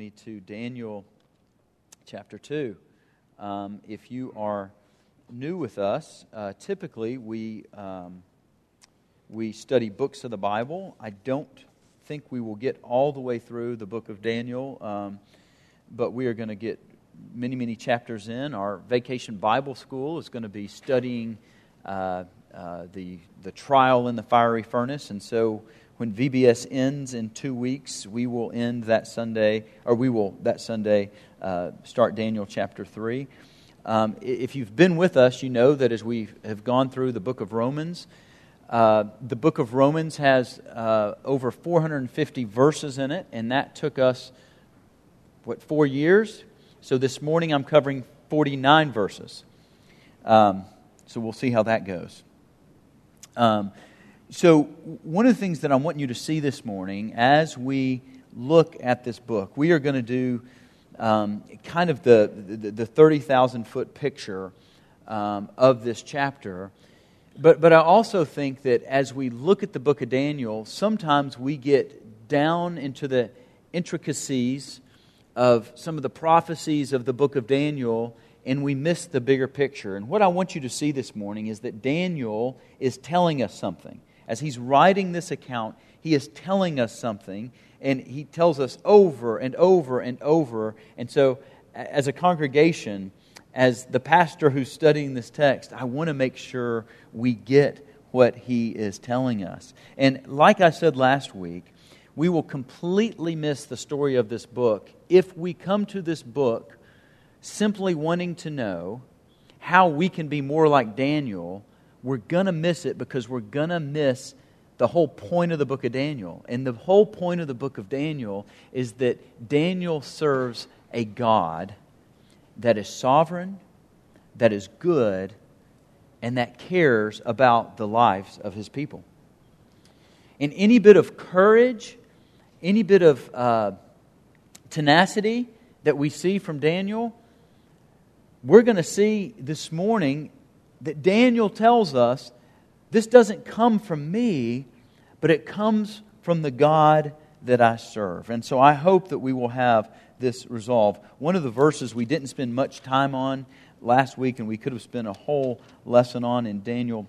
me to Daniel chapter 2. Um, if you are new with us, uh, typically we, um, we study books of the Bible. I don't think we will get all the way through the book of Daniel, um, but we are going to get many, many chapters in. Our vacation Bible school is going to be studying uh, uh, the, the trial in the fiery furnace, and so when VBS ends in two weeks, we will end that Sunday, or we will that Sunday uh, start Daniel chapter 3. Um, if you've been with us, you know that as we have gone through the book of Romans, uh, the book of Romans has uh, over 450 verses in it, and that took us, what, four years? So this morning I'm covering 49 verses. Um, so we'll see how that goes. Um, so, one of the things that I want you to see this morning as we look at this book, we are going to do um, kind of the, the, the 30,000 foot picture um, of this chapter. But, but I also think that as we look at the book of Daniel, sometimes we get down into the intricacies of some of the prophecies of the book of Daniel and we miss the bigger picture. And what I want you to see this morning is that Daniel is telling us something as he's writing this account, he is telling us something, and he tells us over and over and over. And so, as a congregation, as the pastor who's studying this text, I want to make sure we get what he is telling us. And like I said last week, we will completely miss the story of this book if we come to this book simply wanting to know how we can be more like Daniel we're going to miss it because we're going to miss the whole point of the book of Daniel. And the whole point of the book of Daniel is that Daniel serves a God that is sovereign, that is good, and that cares about the lives of his people. And any bit of courage, any bit of uh, tenacity that we see from Daniel, we're going to see this morning that Daniel tells us this doesn't come from me, but it comes from the God that I serve. And so I hope that we will have this resolve. One of the verses we didn't spend much time on last week, and we could have spent a whole lesson on in Daniel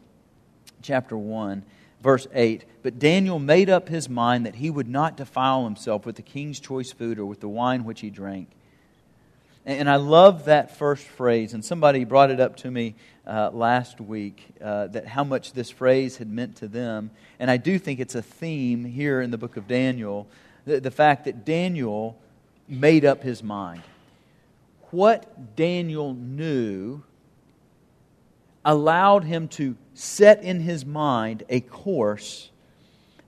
chapter 1, verse 8. But Daniel made up his mind that he would not defile himself with the king's choice food or with the wine which he drank. And I love that first phrase. And somebody brought it up to me uh, last week uh, that how much this phrase had meant to them. And I do think it's a theme here in the book of Daniel the, the fact that Daniel made up his mind. What Daniel knew allowed him to set in his mind a course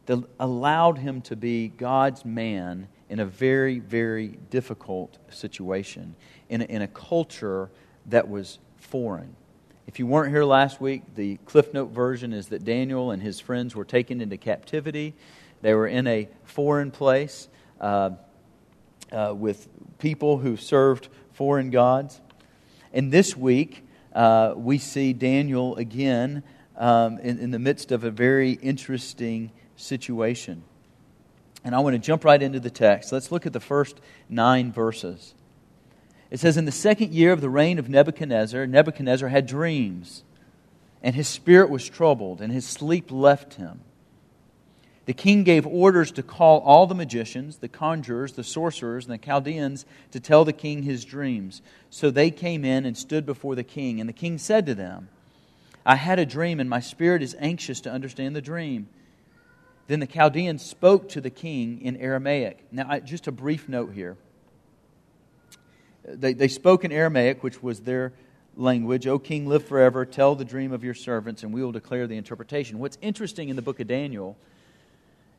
that allowed him to be God's man in a very, very difficult situation, in a, in a culture that was foreign. If you weren't here last week, the Cliff Note version is that Daniel and his friends were taken into captivity. They were in a foreign place uh, uh, with people who served foreign gods. And this week, uh, we see Daniel again um, in, in the midst of a very interesting situation. And I want to jump right into the text. Let's look at the first nine verses. It says, In the second year of the reign of Nebuchadnezzar, Nebuchadnezzar had dreams, and his spirit was troubled, and his sleep left him. The king gave orders to call all the magicians, the conjurers, the sorcerers, and the Chaldeans to tell the king his dreams. So they came in and stood before the king. And the king said to them, I had a dream, and my spirit is anxious to understand the dream. Then the Chaldeans spoke to the king in Aramaic. Now, just a brief note here. They, they spoke in Aramaic, which was their language. O king, live forever. Tell the dream of your servants, and we will declare the interpretation. What's interesting in the book of Daniel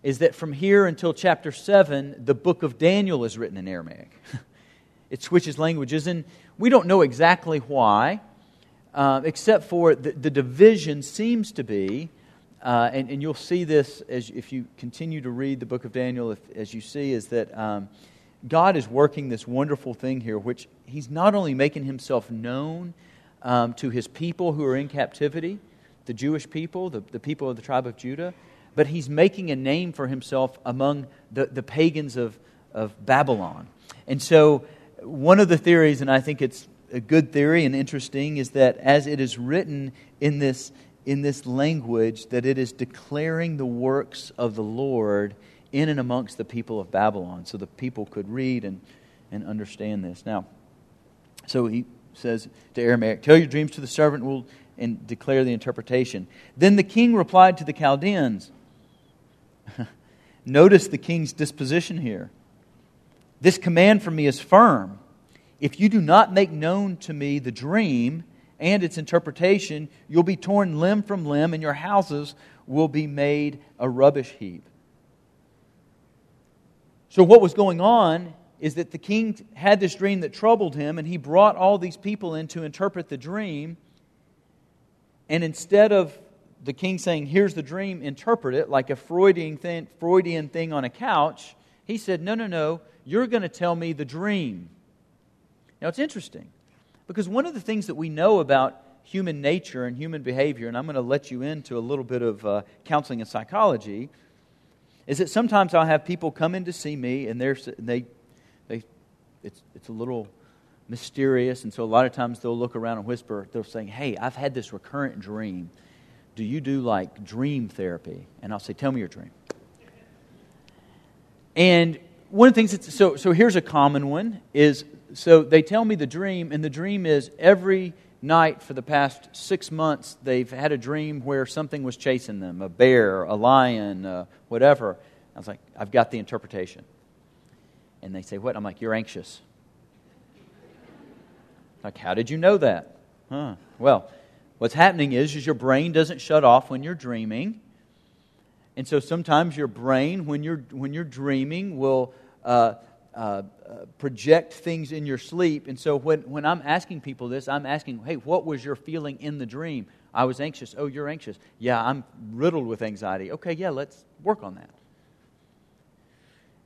is that from here until chapter 7, the book of Daniel is written in Aramaic. it switches languages, and we don't know exactly why, uh, except for the, the division seems to be uh, and, and, you'll see this as if you continue to read the book of Daniel, if, as you see, is that um, God is working this wonderful thing here, which He's not only making Himself known um, to His people who are in captivity, the Jewish people, the, the people of the tribe of Judah, but He's making a name for Himself among the, the pagans of, of Babylon. And so, one of the theories, and I think it's a good theory and interesting, is that as it is written in this, in this language, that it is declaring the works of the Lord in and amongst the people of Babylon, so the people could read and, and understand this. Now, so he says to Aramaic, Tell your dreams to the servant will and declare the interpretation. Then the king replied to the Chaldeans. Notice the king's disposition here. This command from me is firm. If you do not make known to me the dream and its interpretation, you'll be torn limb from limb, and your houses will be made a rubbish heap. So, what was going on is that the king had this dream that troubled him, and he brought all these people in to interpret the dream. And instead of the king saying, Here's the dream, interpret it, like a Freudian thing, Freudian thing on a couch, he said, No, no, no, you're going to tell me the dream. Now, it's interesting because one of the things that we know about human nature and human behavior, and I'm going to let you into a little bit of uh, counseling and psychology, is that sometimes I'll have people come in to see me and they're, they, they, it's, it's a little mysterious, and so a lot of times they'll look around and whisper, they'll say, Hey, I've had this recurrent dream. Do you do like dream therapy? And I'll say, Tell me your dream. And one of the things that's, so, so here's a common one is so they tell me the dream, and the dream is every night for the past six months they've had a dream where something was chasing them a bear, a lion, uh, whatever. I was like, I've got the interpretation. And they say, What? I'm like, You're anxious. Like, how did you know that? Huh. Well, what's happening is, is your brain doesn't shut off when you're dreaming. And so sometimes your brain, when you're, when you're dreaming, will uh, uh, project things in your sleep. And so when, when I'm asking people this, I'm asking, hey, what was your feeling in the dream? I was anxious. Oh, you're anxious. Yeah, I'm riddled with anxiety. Okay, yeah, let's work on that.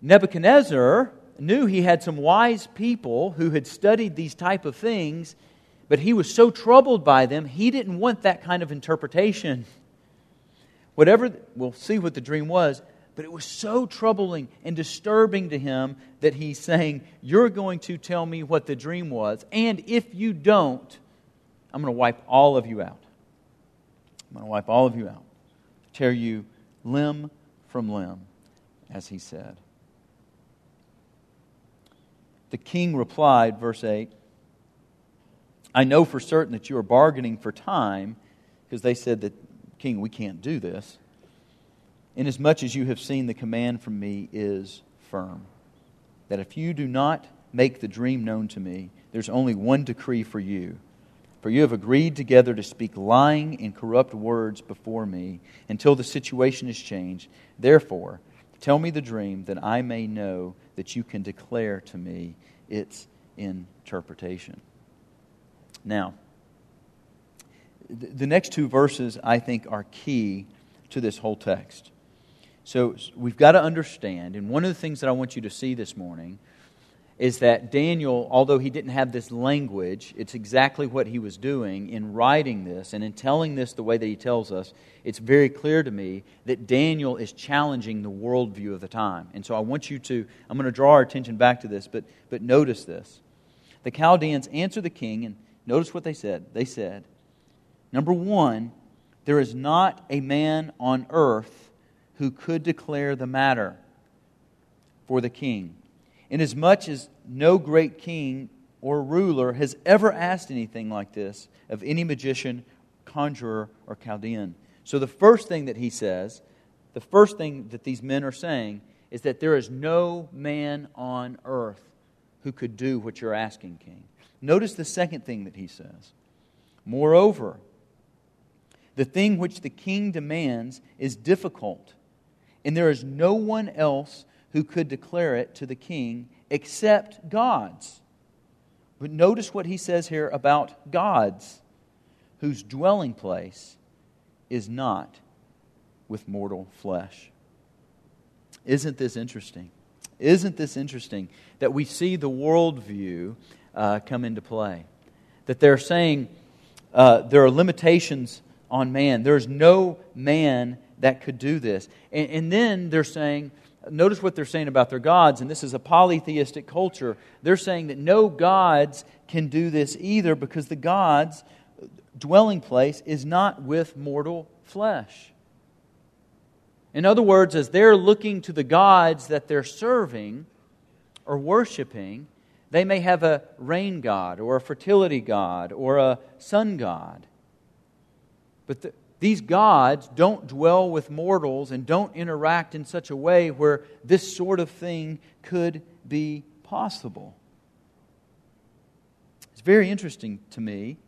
Nebuchadnezzar knew he had some wise people who had studied these type of things, but he was so troubled by them, he didn't want that kind of interpretation. Whatever, we'll see what the dream was, but it was so troubling and disturbing to him that he's saying, You're going to tell me what the dream was, and if you don't, I'm going to wipe all of you out. I'm going to wipe all of you out, tear you limb from limb, as he said. The king replied, verse 8, I know for certain that you are bargaining for time, because they said that, King, we can't do this. Inasmuch as you have seen the command from me is firm, that if you do not make the dream known to me, there's only one decree for you. For you have agreed together to speak lying and corrupt words before me until the situation is changed. Therefore, Tell me the dream that I may know that you can declare to me its interpretation. Now, the next two verses, I think, are key to this whole text. So we've got to understand, and one of the things that I want you to see this morning is that Daniel, although he didn't have this language, it's exactly what he was doing in writing this and in telling this the way that he tells us. It's very clear to me that Daniel is challenging the worldview of the time. And so I want you to, I'm going to draw our attention back to this, but, but notice this. The Chaldeans answered the king, and notice what they said. They said, Number one, there is not a man on earth who could declare the matter for the king inasmuch as no great king or ruler has ever asked anything like this of any magician, conjurer, or Chaldean. So the first thing that he says, the first thing that these men are saying, is that there is no man on earth who could do what you're asking, king. Notice the second thing that he says. Moreover, the thing which the king demands is difficult, and there is no one else who could declare it to the king except God's. But notice what he says here about God's, whose dwelling place is not with mortal flesh. Isn't this interesting? Isn't this interesting that we see the worldview uh, come into play? That they're saying uh, there are limitations on man. There's no man that could do this. And, and then they're saying notice what they're saying about their gods, and this is a polytheistic culture. They're saying that no gods can do this either because the gods' dwelling place is not with mortal flesh. In other words, as they're looking to the gods that they're serving or worshiping, they may have a rain god or a fertility god or a sun god. But the, these gods don't dwell with mortals and don't interact in such a way where this sort of thing could be possible. It's very interesting to me,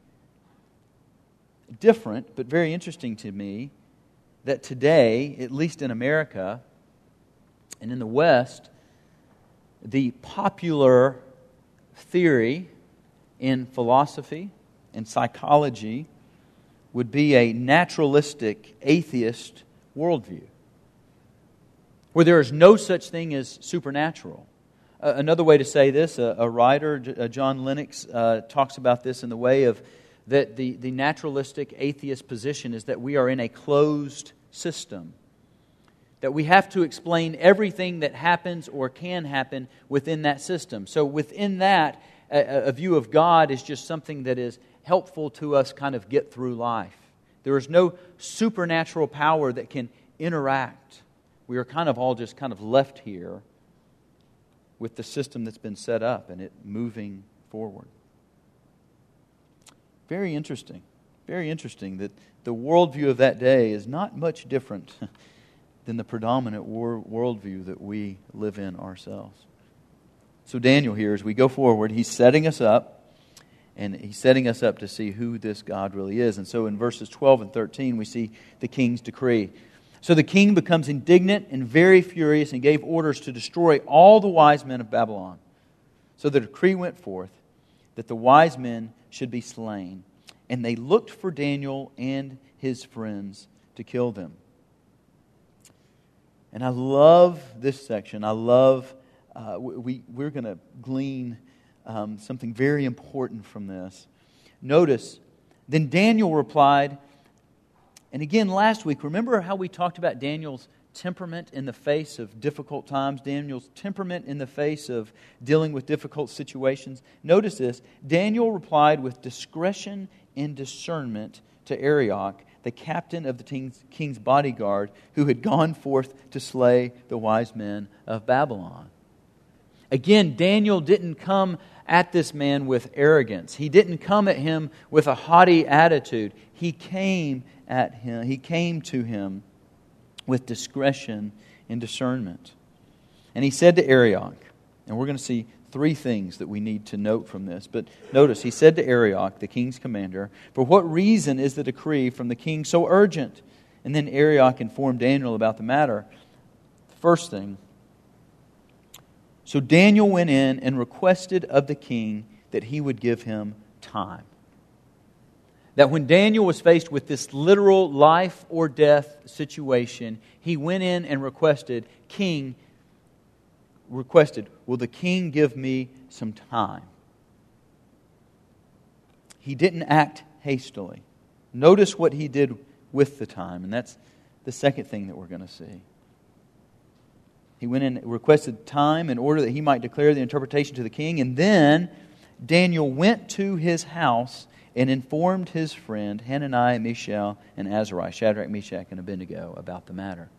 different, but very interesting to me, that today, at least in America and in the West, the popular theory in philosophy and psychology would be a naturalistic atheist worldview, where there is no such thing as supernatural. Uh, another way to say this, a, a writer, uh, John Lennox, uh, talks about this in the way of that the, the naturalistic atheist position is that we are in a closed system. That we have to explain everything that happens or can happen within that system. So, within that, a, a view of God is just something that is helpful to us kind of get through life. There is no supernatural power that can interact. We are kind of all just kind of left here with the system that's been set up and it moving forward. Very interesting. Very interesting that the worldview of that day is not much different than the predominant worldview that we live in ourselves. So, Daniel here, as we go forward, he's setting us up and he's setting us up to see who this God really is. And so in verses 12 and 13, we see the king's decree. So the king becomes indignant and very furious and gave orders to destroy all the wise men of Babylon. So the decree went forth that the wise men should be slain. And they looked for Daniel and his friends to kill them. And I love this section. I love, uh, we, we're going to glean um, something very important from this. Notice, then Daniel replied, and again last week, remember how we talked about Daniel's temperament in the face of difficult times, Daniel's temperament in the face of dealing with difficult situations? Notice this Daniel replied with discretion and discernment to Arioch, the captain of the king's, king's bodyguard, who had gone forth to slay the wise men of Babylon. Again, Daniel didn't come at this man with arrogance. He didn't come at him with a haughty attitude. He came at him, he came to him with discretion and discernment. And he said to Arioch, and we're going to see three things that we need to note from this. But notice, he said to Arioch, the king's commander, For what reason is the decree from the king so urgent? And then Arioch informed Daniel about the matter. First thing, so Daniel went in and requested of the king that he would give him time. That when Daniel was faced with this literal life or death situation, he went in and requested, King, requested, Will the king give me some time? He didn't act hastily. Notice what he did with the time, and that's the second thing that we're going to see. He went and requested time in order that he might declare the interpretation to the king. And then Daniel went to his house and informed his friend Hananiah, Mishael, and Azariah, Shadrach, Meshach, and Abednego, about the matter.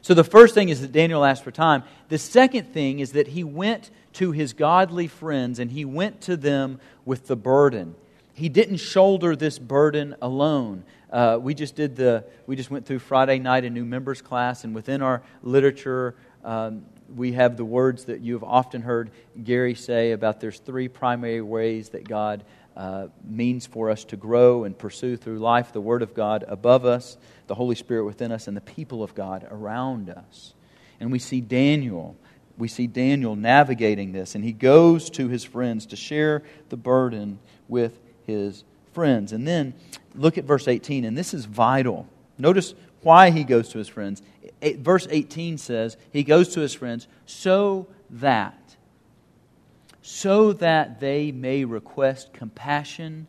So the first thing is that Daniel asked for time. The second thing is that he went to his godly friends and he went to them with the burden. He didn't shoulder this burden alone. Uh, we just did the we just went through Friday night a new members class, and within our literature um, we have the words that you've often heard Gary say about there's three primary ways that God uh, means for us to grow and pursue through life the Word of God above us, the Holy Spirit within us, and the people of God around us. And we see Daniel. We see Daniel navigating this, and he goes to his friends to share the burden with his friends. And then look at verse 18, and this is vital. Notice why he goes to his friends verse 18 says, he goes to his friends, so that, so that they may request compassion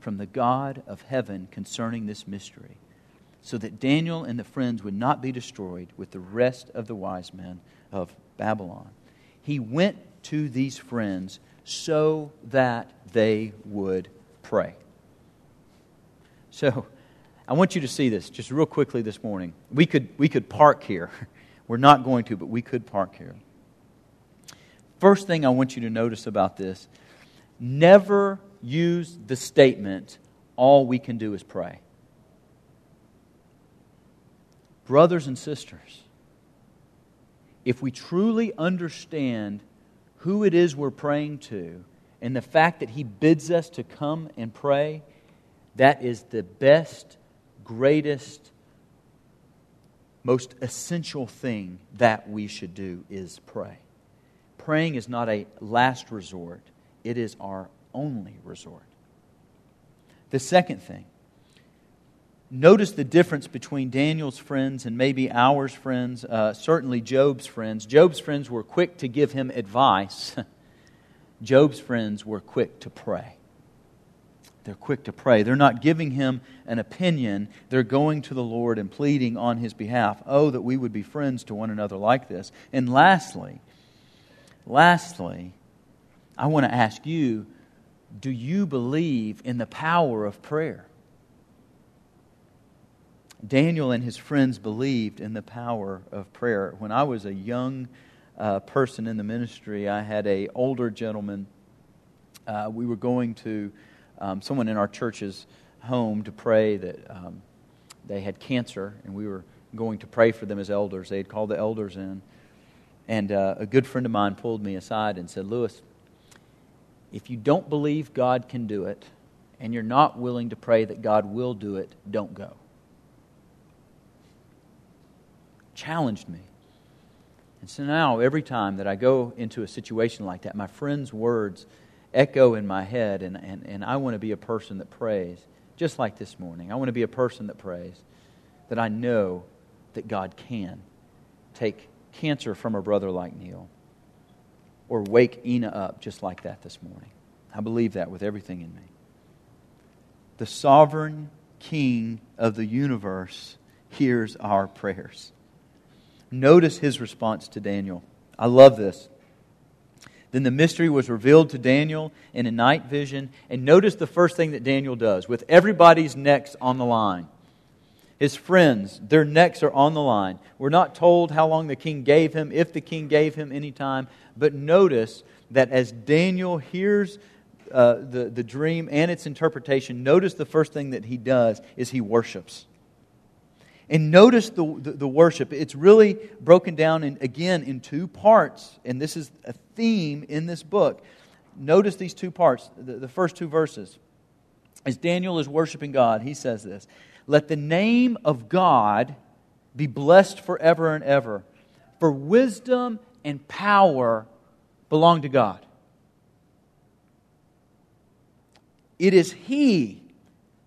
from the God of heaven concerning this mystery. so that Daniel and the friends would not be destroyed with the rest of the wise men of Babylon. He went to these friends so that they would pray. So, I want you to see this just real quickly this morning. We could, we could park here. We're not going to, but we could park here. First thing I want you to notice about this never use the statement, all we can do is pray. Brothers and sisters, if we truly understand who it is we're praying to and the fact that He bids us to come and pray, that is the best, greatest, most essential thing that we should do is pray. Praying is not a last resort, it is our only resort. The second thing, notice the difference between Daniel's friends and maybe our friends, uh, certainly Job's friends. Job's friends were quick to give him advice, Job's friends were quick to pray. They're quick to pray. They're not giving him an opinion. They're going to the Lord and pleading on his behalf. Oh, that we would be friends to one another like this. And lastly, lastly, I want to ask you do you believe in the power of prayer? Daniel and his friends believed in the power of prayer. When I was a young uh, person in the ministry, I had a older gentleman. Uh, we were going to um, someone in our church's home to pray that um, they had cancer, and we were going to pray for them as elders. They had called the elders in. And uh, a good friend of mine pulled me aside and said, Lewis, if you don't believe God can do it, and you're not willing to pray that God will do it, don't go. Challenged me. And so now, every time that I go into a situation like that, my friend's words echo in my head, and, and, and I want to be a person that prays, just like this morning. I want to be a person that prays, that I know that God can take cancer from a brother like Neil or wake Ina up just like that this morning. I believe that with everything in me. The sovereign King of the universe hears our prayers. Notice his response to Daniel. I love this. Then the mystery was revealed to Daniel in a night vision. And notice the first thing that Daniel does with everybody's necks on the line. His friends, their necks are on the line. We're not told how long the king gave him, if the king gave him any time. But notice that as Daniel hears uh, the, the dream and its interpretation, notice the first thing that he does is he worships. And notice the, the, the, worship. It's really broken down, in, again, in two parts. And this is a theme in this book. Notice these two parts, the, the first two verses. As Daniel is worshiping God, he says this Let the name of God be blessed forever and ever, for wisdom and power belong to God. It is He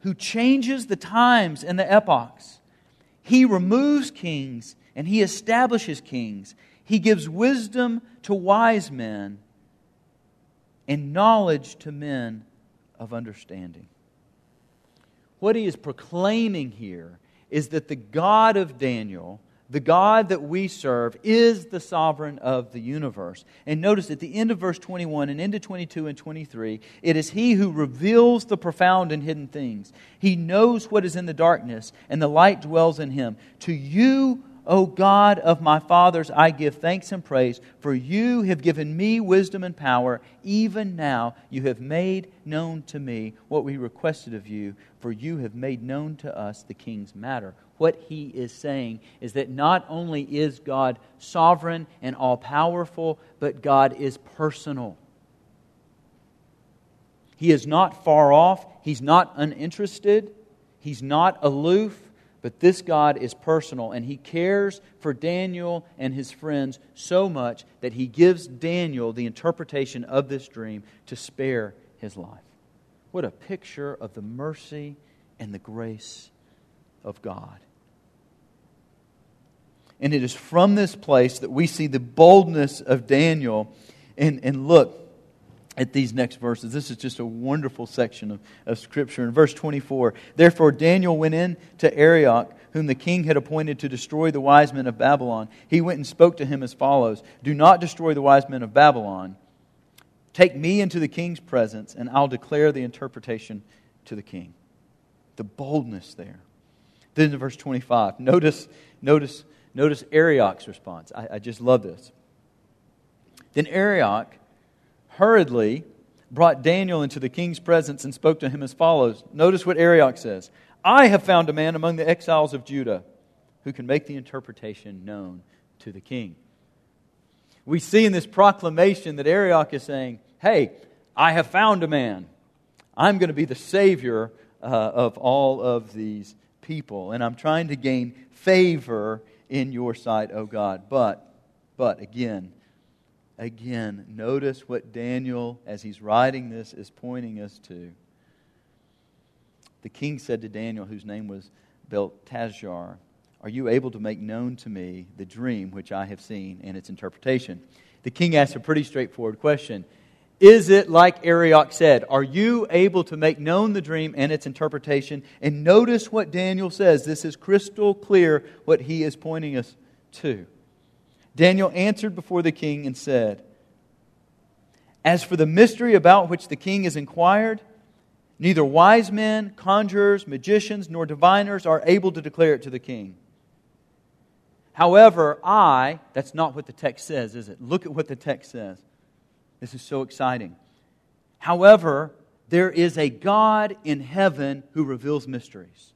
who changes the times and the epochs. He removes kings and he establishes kings. He gives wisdom to wise men and knowledge to men of understanding. What he is proclaiming here is that the God of Daniel the God that we serve is the sovereign of the universe. And notice at the end of verse 21 and into 22 and 23, it is He who reveals the profound and hidden things. He knows what is in the darkness, and the light dwells in Him. To you, O God of my fathers, I give thanks and praise, for you have given me wisdom and power. Even now you have made known to me what we requested of you, for you have made known to us the king's matter what he is saying is that not only is God sovereign and all powerful, but God is personal. He is not far off, he's not uninterested, he's not aloof, but this God is personal, and he cares for Daniel and his friends so much that he gives Daniel the interpretation of this dream to spare his life. What a picture of the mercy and the grace of God. And it is from this place that we see the boldness of Daniel. And, and look, at these next verses. This is just a wonderful section of, of Scripture. In verse 24, therefore Daniel went in to Arioch, whom the king had appointed to destroy the wise men of Babylon. He went and spoke to him as follows Do not destroy the wise men of Babylon. Take me into the king's presence, and I'll declare the interpretation to the king. The boldness there. Then in verse 25, notice, notice, notice Arioch's response. I, I just love this. Then Arioch hurriedly brought Daniel into the king's presence and spoke to him as follows. Notice what Arioch says I have found a man among the exiles of Judah who can make the interpretation known to the king. We see in this proclamation that Arioch is saying, Hey, I have found a man. I'm going to be the savior uh, of all of these people, and I'm trying to gain favor in your sight, O God. But, but again, again, notice what Daniel, as he's writing this, is pointing us to. The king said to Daniel, whose name was Belteshazzar, Are you able to make known to me the dream which I have seen and its interpretation? The king asked a pretty straightforward question Is it like Arioch said? Are you able to make known the dream and its interpretation? And notice what Daniel says. This is crystal clear what he is pointing us to. Daniel answered before the king and said, As for the mystery about which the king has inquired, neither wise men, conjurers, magicians, nor diviners are able to declare it to the king. However, I, that's not what the text says, is it? Look at what the text says. This is so exciting. However, there is a God in heaven who reveals mysteries.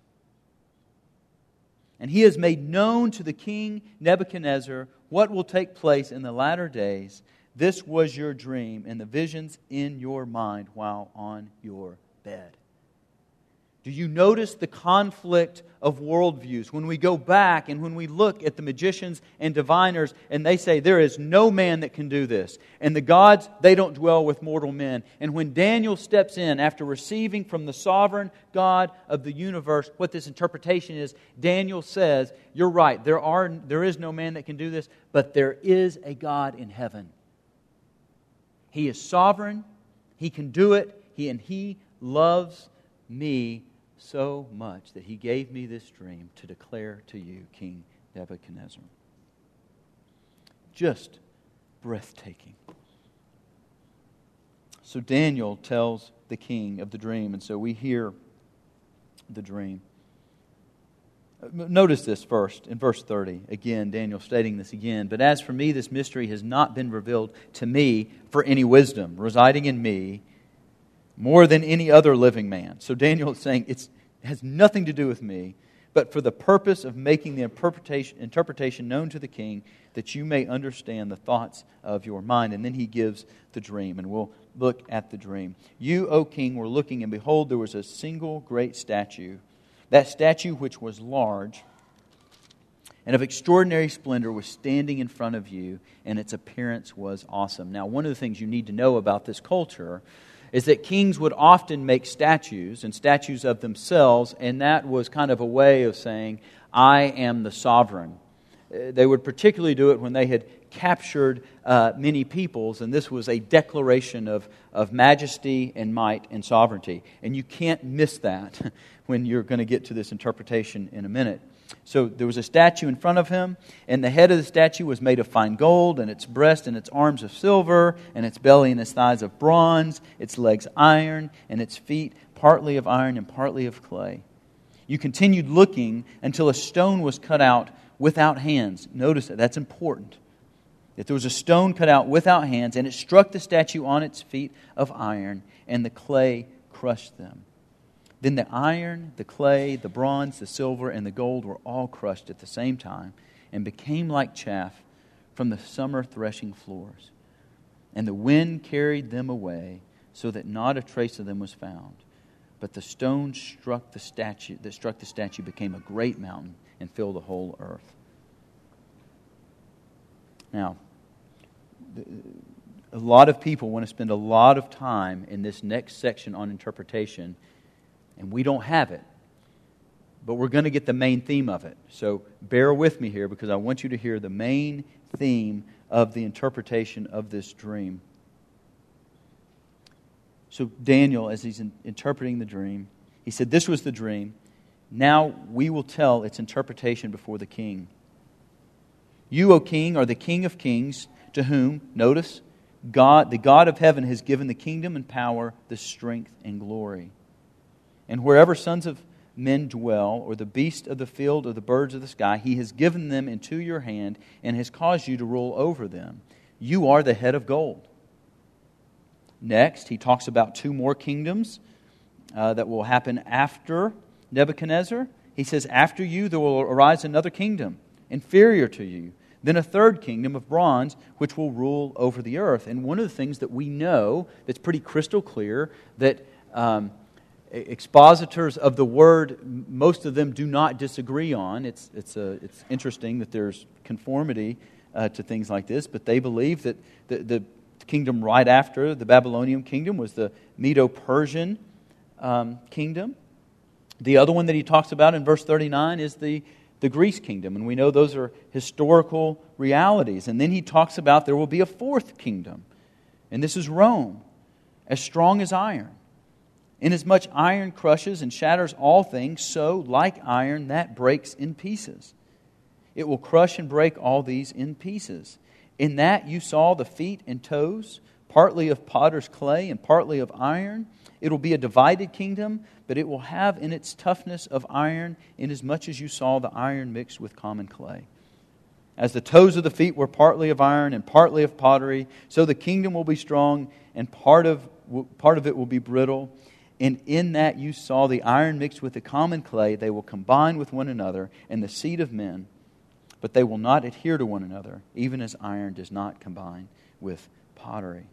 And he has made known to the king Nebuchadnezzar what will take place in the latter days. This was your dream and the visions in your mind while on your bed. Do you notice the conflict of worldviews? When we go back and when we look at the magicians and diviners, and they say, There is no man that can do this. And the gods, they don't dwell with mortal men. And when Daniel steps in after receiving from the sovereign God of the universe what this interpretation is, Daniel says, You're right, there, are, there is no man that can do this, but there is a God in heaven. He is sovereign, He can do it, he, and He loves me so much that he gave me this dream to declare to you, King Nebuchadnezzar. Just breathtaking. So Daniel tells the king of the dream, and so we hear the dream. Notice this first in verse 30. Again, Daniel stating this again. But as for me, this mystery has not been revealed to me for any wisdom residing in me more than any other living man. So Daniel is saying it has nothing to do with me, but for the purpose of making the interpretation, interpretation known to the king, that you may understand the thoughts of your mind. And then he gives the dream, and we'll look at the dream. You, O king, were looking, and behold, there was a single great statue. That statue, which was large and of extraordinary splendor, was standing in front of you, and its appearance was awesome. Now, one of the things you need to know about this culture is that kings would often make statues and statues of themselves, and that was kind of a way of saying, I am the sovereign. Uh, they would particularly do it when they had captured uh, many peoples, and this was a declaration of, of majesty and might and sovereignty. And you can't miss that when you're going to get to this interpretation in a minute. So there was a statue in front of him, and the head of the statue was made of fine gold, and its breast and its arms of silver, and its belly and its thighs of bronze, its legs iron, and its feet partly of iron and partly of clay. You continued looking until a stone was cut out without hands. Notice that, that's important. That there was a stone cut out without hands, and it struck the statue on its feet of iron, and the clay crushed them. Then the iron, the clay, the bronze, the silver, and the gold were all crushed at the same time and became like chaff from the summer threshing floors. And the wind carried them away so that not a trace of them was found. But the stone struck the statue that struck the statue became a great mountain and filled the whole earth. Now, a lot of people want to spend a lot of time in this next section on interpretation and we don't have it. But we're going to get the main theme of it. So bear with me here because I want you to hear the main theme of the interpretation of this dream. So, Daniel, as he's in, interpreting the dream, he said, This was the dream. Now we will tell its interpretation before the king. You, O king, are the king of kings, to whom, notice, God, the God of heaven, has given the kingdom and power, the strength and glory. And wherever sons of men dwell, or the beasts of the field, or the birds of the sky, he has given them into your hand and has caused you to rule over them. You are the head of gold. Next, he talks about two more kingdoms uh, that will happen after Nebuchadnezzar. He says, After you, there will arise another kingdom, inferior to you then a third kingdom of bronze, which will rule over the earth. And one of the things that we know that's pretty crystal clear that um, expositors of the word, most of them do not disagree on. It's, it's, a, it's interesting that there's conformity uh, to things like this, but they believe that the, the kingdom right after the Babylonian kingdom was the Medo Persian um, kingdom. The other one that he talks about in verse 39 is the the Greece kingdom. And we know those are historical realities. And then he talks about there will be a fourth kingdom. And this is Rome, as strong as iron. Inasmuch iron crushes and shatters all things, so, like iron, that breaks in pieces. It will crush and break all these in pieces. In that you saw the feet and toes, partly of potter's clay and partly of iron. It will be a divided kingdom, but it will have in its toughness of iron, inasmuch as you saw the iron mixed with common clay. As the toes of the feet were partly of iron and partly of pottery, so the kingdom will be strong, and part of, part of it will be brittle. And in that you saw the iron mixed with the common clay, they will combine with one another, and the seed of men, but they will not adhere to one another, even as iron does not combine with pottery.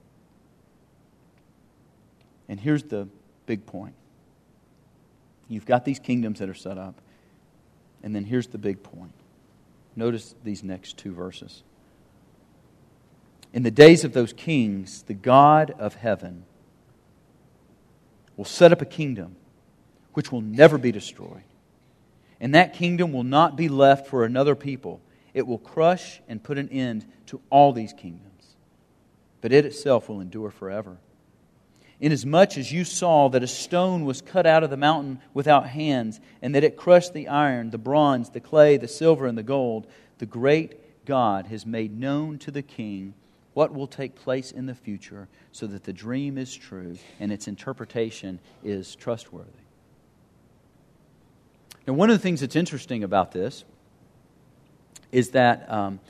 And here's the big point You've got these kingdoms that are set up. And then here's the big point. Notice these next two verses. In the days of those kings, the God of heaven will set up a kingdom which will never be destroyed. And that kingdom will not be left for another people. It will crush and put an end to all these kingdoms. But it itself will endure forever inasmuch as you saw that a stone was cut out of the mountain without hands, and that it crushed the iron, the bronze, the clay, the silver, and the gold, the great God has made known to the king what will take place in the future, so that the dream is true and its interpretation is trustworthy. Now, one of the things that's interesting about this is that um,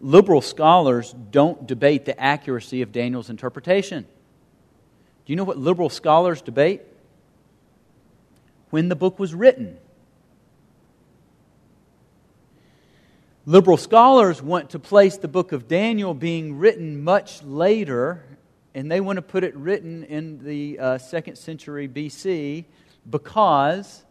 liberal scholars don't debate the accuracy of Daniel's interpretation. Do you know what liberal scholars debate? When the book was written. Liberal scholars want to place the book of Daniel being written much later, and they want to put it written in the uh, second century BC because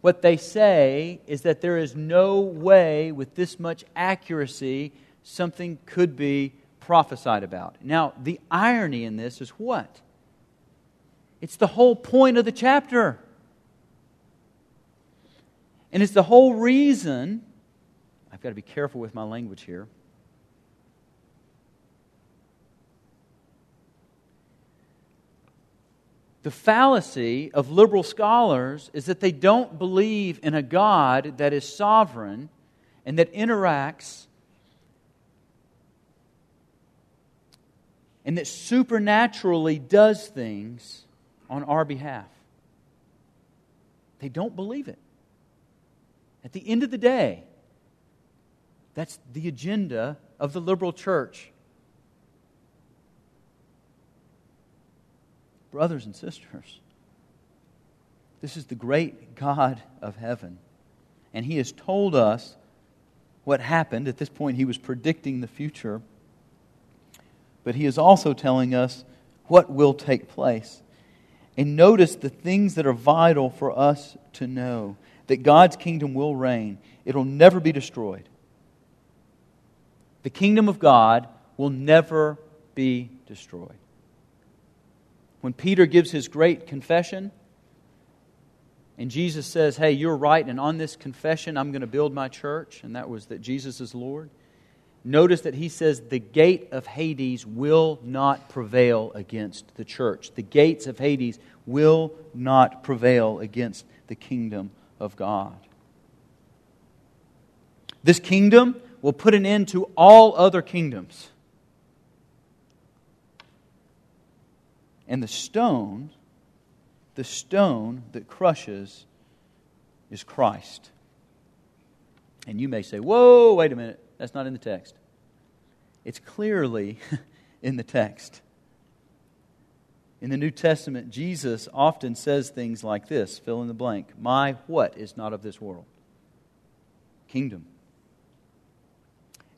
what they say is that there is no way with this much accuracy something could be prophesied about. Now, the irony in this is what? It's the whole point of the chapter. And it's the whole reason. I've got to be careful with my language here. The fallacy of liberal scholars is that they don't believe in a God that is sovereign and that interacts and that supernaturally does things on our behalf. They don't believe it. At the end of the day, that's the agenda of the liberal church. Brothers and sisters, this is the great God of heaven. And He has told us what happened. At this point, He was predicting the future. But He is also telling us what will take place. And notice the things that are vital for us to know that God's kingdom will reign, it'll never be destroyed. The kingdom of God will never be destroyed. When Peter gives his great confession, and Jesus says, Hey, you're right, and on this confession, I'm going to build my church, and that was that Jesus is Lord. notice that he says the gate of Hades will not prevail against the church. The gates of Hades will not prevail against the kingdom of God. This kingdom will put an end to all other kingdoms. And the stone, the stone that crushes, is Christ. And you may say, whoa, wait a minute, that's not in the text. It's clearly in the text. In the New Testament, Jesus often says things like this fill in the blank. My what is not of this world? Kingdom.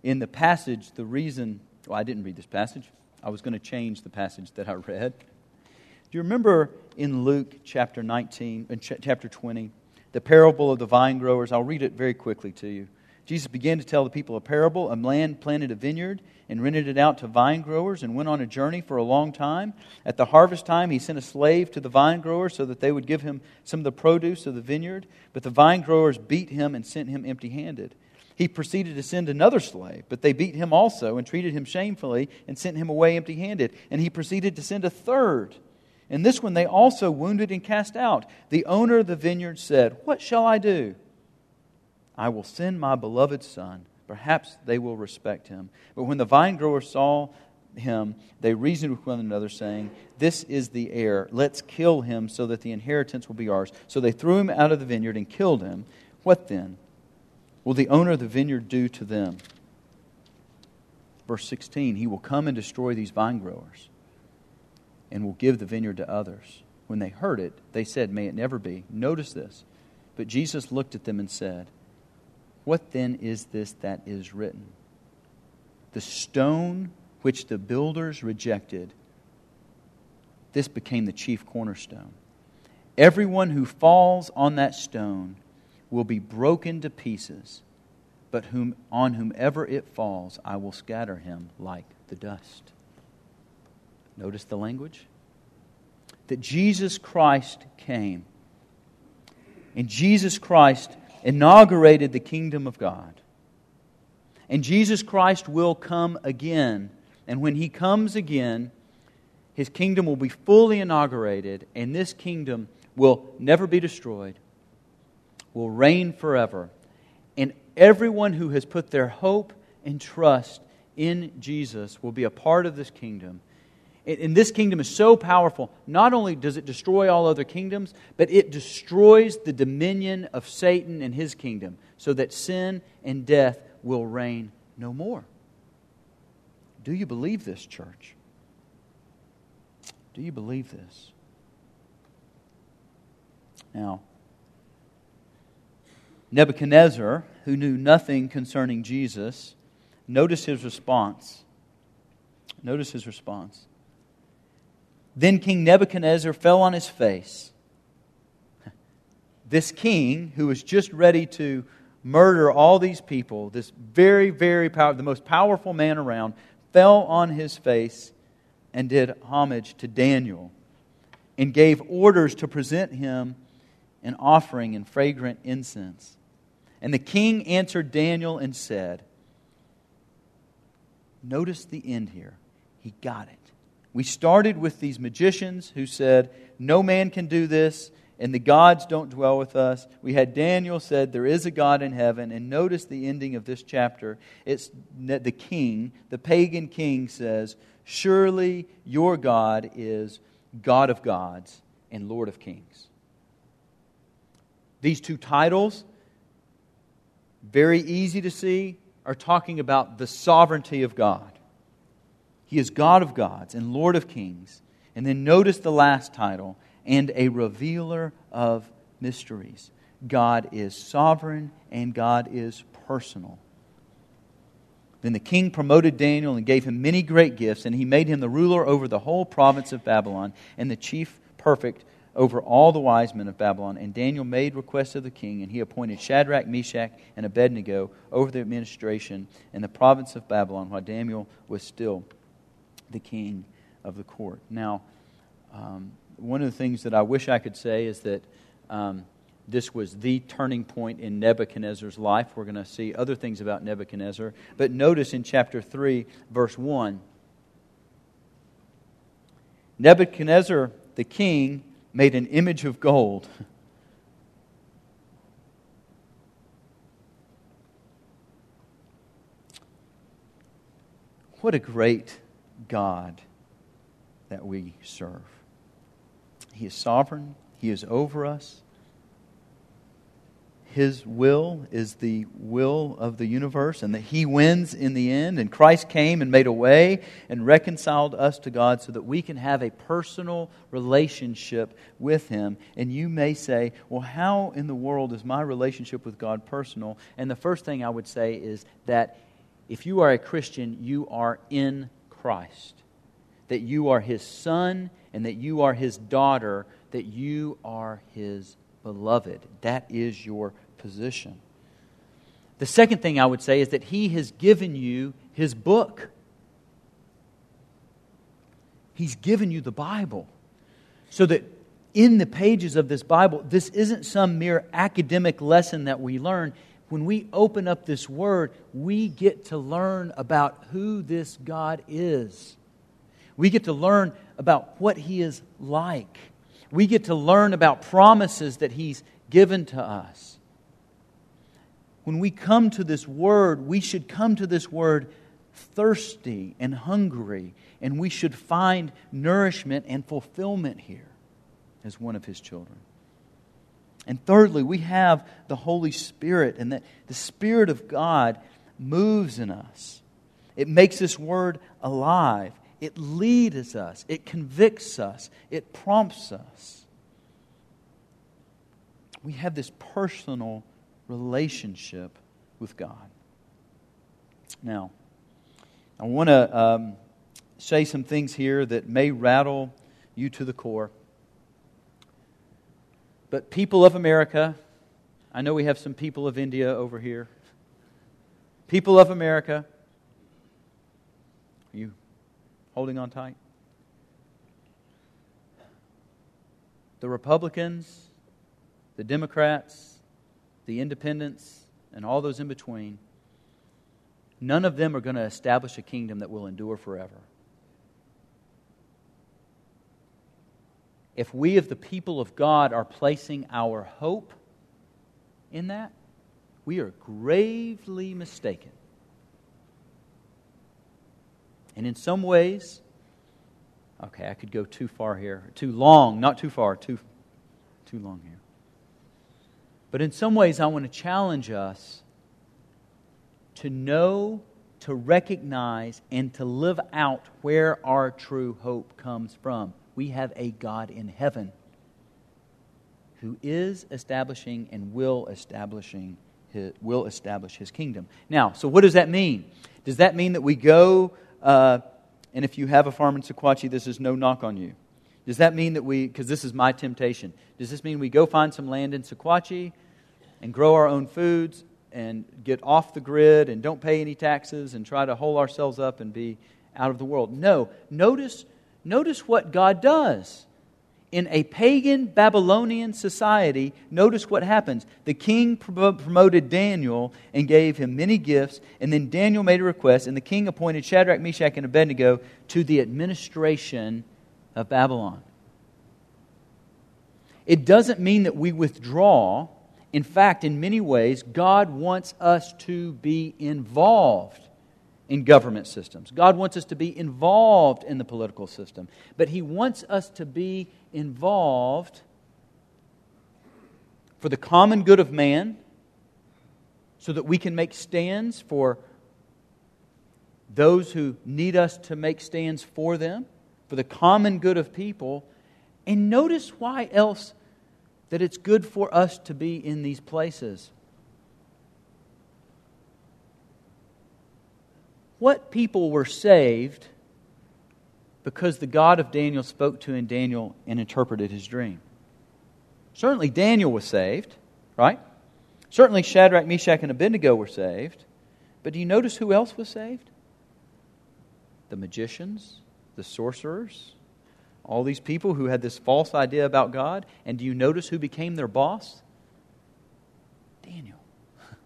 In the passage, the reason, well, I didn't read this passage. I was going to change the passage that I read. Do you remember in Luke chapter 19, in chapter 20, the parable of the vine growers? I'll read it very quickly to you. Jesus began to tell the people a parable. A man planted a vineyard and rented it out to vine growers and went on a journey for a long time. At the harvest time, he sent a slave to the vine growers so that they would give him some of the produce of the vineyard. But the vine growers beat him and sent him empty handed. He proceeded to send another slave, but they beat him also and treated him shamefully and sent him away empty handed. And he proceeded to send a third. And this one they also wounded and cast out. The owner of the vineyard said, What shall I do? I will send my beloved son. Perhaps they will respect him. But when the vine growers saw him, they reasoned with one another, saying, This is the heir. Let's kill him so that the inheritance will be ours. So they threw him out of the vineyard and killed him. What then will the owner of the vineyard do to them? Verse 16 He will come and destroy these vine growers and will give the vineyard to others. When they heard it, they said, May it never be. Notice this. But Jesus looked at them and said, what then is this that is written? The stone which the builders rejected, this became the chief cornerstone. Everyone who falls on that stone will be broken to pieces, but whom, on whomever it falls, I will scatter him like the dust. Notice the language? That Jesus Christ came. And Jesus Christ inaugurated the kingdom of God. And Jesus Christ will come again. And when he comes again, his kingdom will be fully inaugurated, and this kingdom will never be destroyed, will reign forever. And everyone who has put their hope and trust in Jesus will be a part of this kingdom and this kingdom is so powerful, not only does it destroy all other kingdoms, but it destroys the dominion of Satan and his kingdom, so that sin and death will reign no more. Do you believe this, church? Do you believe this? Now, Nebuchadnezzar, who knew nothing concerning Jesus, notice his response. Notice his response. Then King Nebuchadnezzar fell on his face. This king, who was just ready to murder all these people, this very, very powerful, the most powerful man around, fell on his face and did homage to Daniel and gave orders to present him an offering and fragrant incense. And the king answered Daniel and said, Notice the end here. He got it. We started with these magicians who said, No man can do this, and the gods don't dwell with us. We had Daniel said, There is a God in heaven. And notice the ending of this chapter. It's the king, the pagan king says, Surely your God is God of gods and Lord of kings. These two titles, very easy to see, are talking about the sovereignty of God. He is God of gods and Lord of kings. And then notice the last title and a revealer of mysteries. God is sovereign and God is personal. Then the king promoted Daniel and gave him many great gifts, and he made him the ruler over the whole province of Babylon and the chief prefect over all the wise men of Babylon. And Daniel made request of the king, and he appointed Shadrach, Meshach, and Abednego over the administration in the province of Babylon while Daniel was still the king of the court. Now, um, one of the things that I wish I could say is that um, this was the turning point in Nebuchadnezzar's life. We're going to see other things about Nebuchadnezzar. But notice in chapter 3, verse 1 Nebuchadnezzar the king made an image of gold. What a great God that we serve. He is sovereign, He is over us. His will is the will of the universe, and that He wins in the end. And Christ came and made a way and reconciled us to God so that we can have a personal relationship with Him. And you may say, Well, how in the world is my relationship with God personal? And the first thing I would say is that if you are a Christian, you are in Christ. That you are His son and that you are His daughter, that you are His beloved. That is your position. The second thing I would say is that He has given you His book. He's given you the Bible. So that in the pages of this Bible, this isn't some mere academic lesson that we learn. When we open up this Word, we get to learn about who this God is. We get to learn about what He is like. We get to learn about promises that He's given to us when we come to this word, we should come to this word thirsty and hungry, and we should find nourishment and fulfillment here as one of his children. And thirdly, we have the Holy Spirit, and that the Spirit of God moves in us. It makes this word alive. It leads us. It convicts us. It prompts us. We have this personal relationship with God. Now, I want to um, say some things here that may rattle you to the core. But people of America, I know we have some people of India over here. People of America, are you holding on tight? The Republicans, the Democrats, the independents, and all those in between, none of them are going to establish a kingdom that will endure forever. If we, of the people of God, are placing our hope in that, we are gravely mistaken. And in some ways, okay, I could go too far here, too long, not too far, too, too long here. But in some ways, I want to challenge us to know, to recognize, and to live out where our true hope comes from. We have a God in heaven who is establishing and will establishing his, will establish his kingdom. Now, so what does that mean? Does that mean that we go, uh, and if you have a farm in Sequatchie, this is no knock on you. Does that mean that we, because this is my temptation, does this mean we go find some land in Sequatchie and grow our own foods and get off the grid and don't pay any taxes and try to hold ourselves up and be out of the world. No. Notice, notice what God does. In a pagan Babylonian society, notice what happens. The king promoted Daniel and gave him many gifts, and then Daniel made a request, and the king appointed Shadrach, Meshach, and Abednego to the administration of Babylon. It doesn't mean that we withdraw in fact, in many ways, God wants us to be involved in government systems. God wants us to be involved in the political system. But He wants us to be involved for the common good of man so that we can make stands for those who need us to make stands for them, for the common good of people. And notice why else that it's good for us to be in these places. What people were saved because the God of Daniel spoke to in Daniel and interpreted his dream? Certainly, Daniel was saved, right? Certainly, Shadrach, Meshach, and Abednego were saved. But do you notice who else was saved? The magicians, the sorcerers, all these people who had this false idea about God. And do you notice who became their boss? Daniel.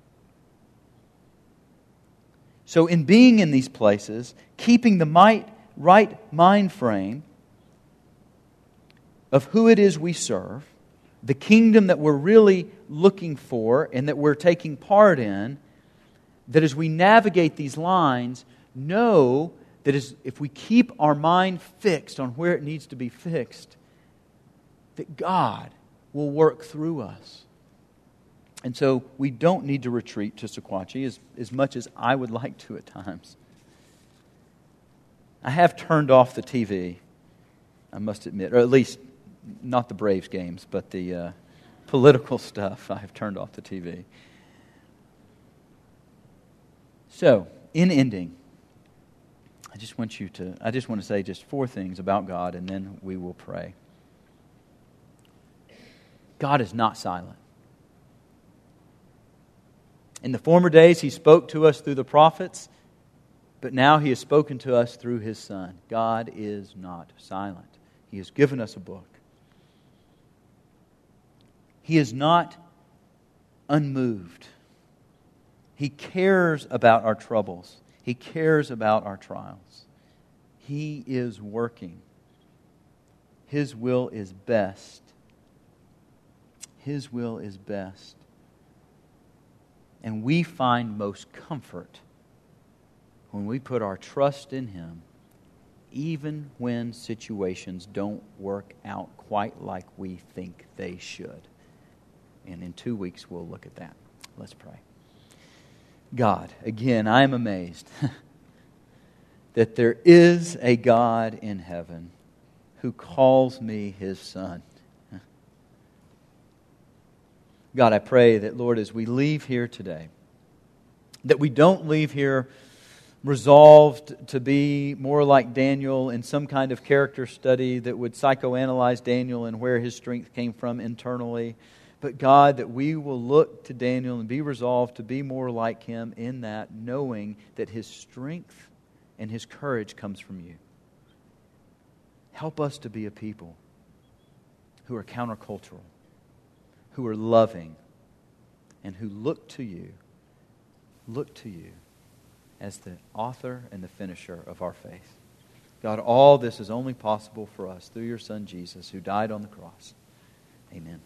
So, in being in these places, keeping the might, right mind frame of who it is we serve, the kingdom that we're really looking for and that we're taking part in, that as we navigate these lines, know that as, if we keep our mind fixed on where it needs to be fixed, that God will work through us. And so we don't need to retreat to Sequatchie as, as much as I would like to at times. I have turned off the TV, I must admit, or at least not the Braves games, but the uh, political stuff. I have turned off the TV. So, in ending, I just want you to, I just want to say just four things about God, and then we will pray. God is not silent. In the former days, He spoke to us through the prophets, but now He has spoken to us through His Son. God is not silent. He has given us a book. He is not unmoved. He cares about our troubles, He cares about our trials. He is working. His will is best. His will is best. And we find most comfort when we put our trust in Him, even when situations don't work out quite like we think they should. And in two weeks, we'll look at that. Let's pray. God, again, I am amazed that there is a God in heaven who calls me his son. God, I pray that, Lord, as we leave here today, that we don't leave here resolved to be more like Daniel in some kind of character study that would psychoanalyze Daniel and where his strength came from internally. But God, that we will look to Daniel and be resolved to be more like him in that, knowing that his strength and his courage comes from you. Help us to be a people who are countercultural who are loving and who look to you, look to you as the author and the finisher of our faith. God, all this is only possible for us through your Son Jesus, who died on the cross. Amen.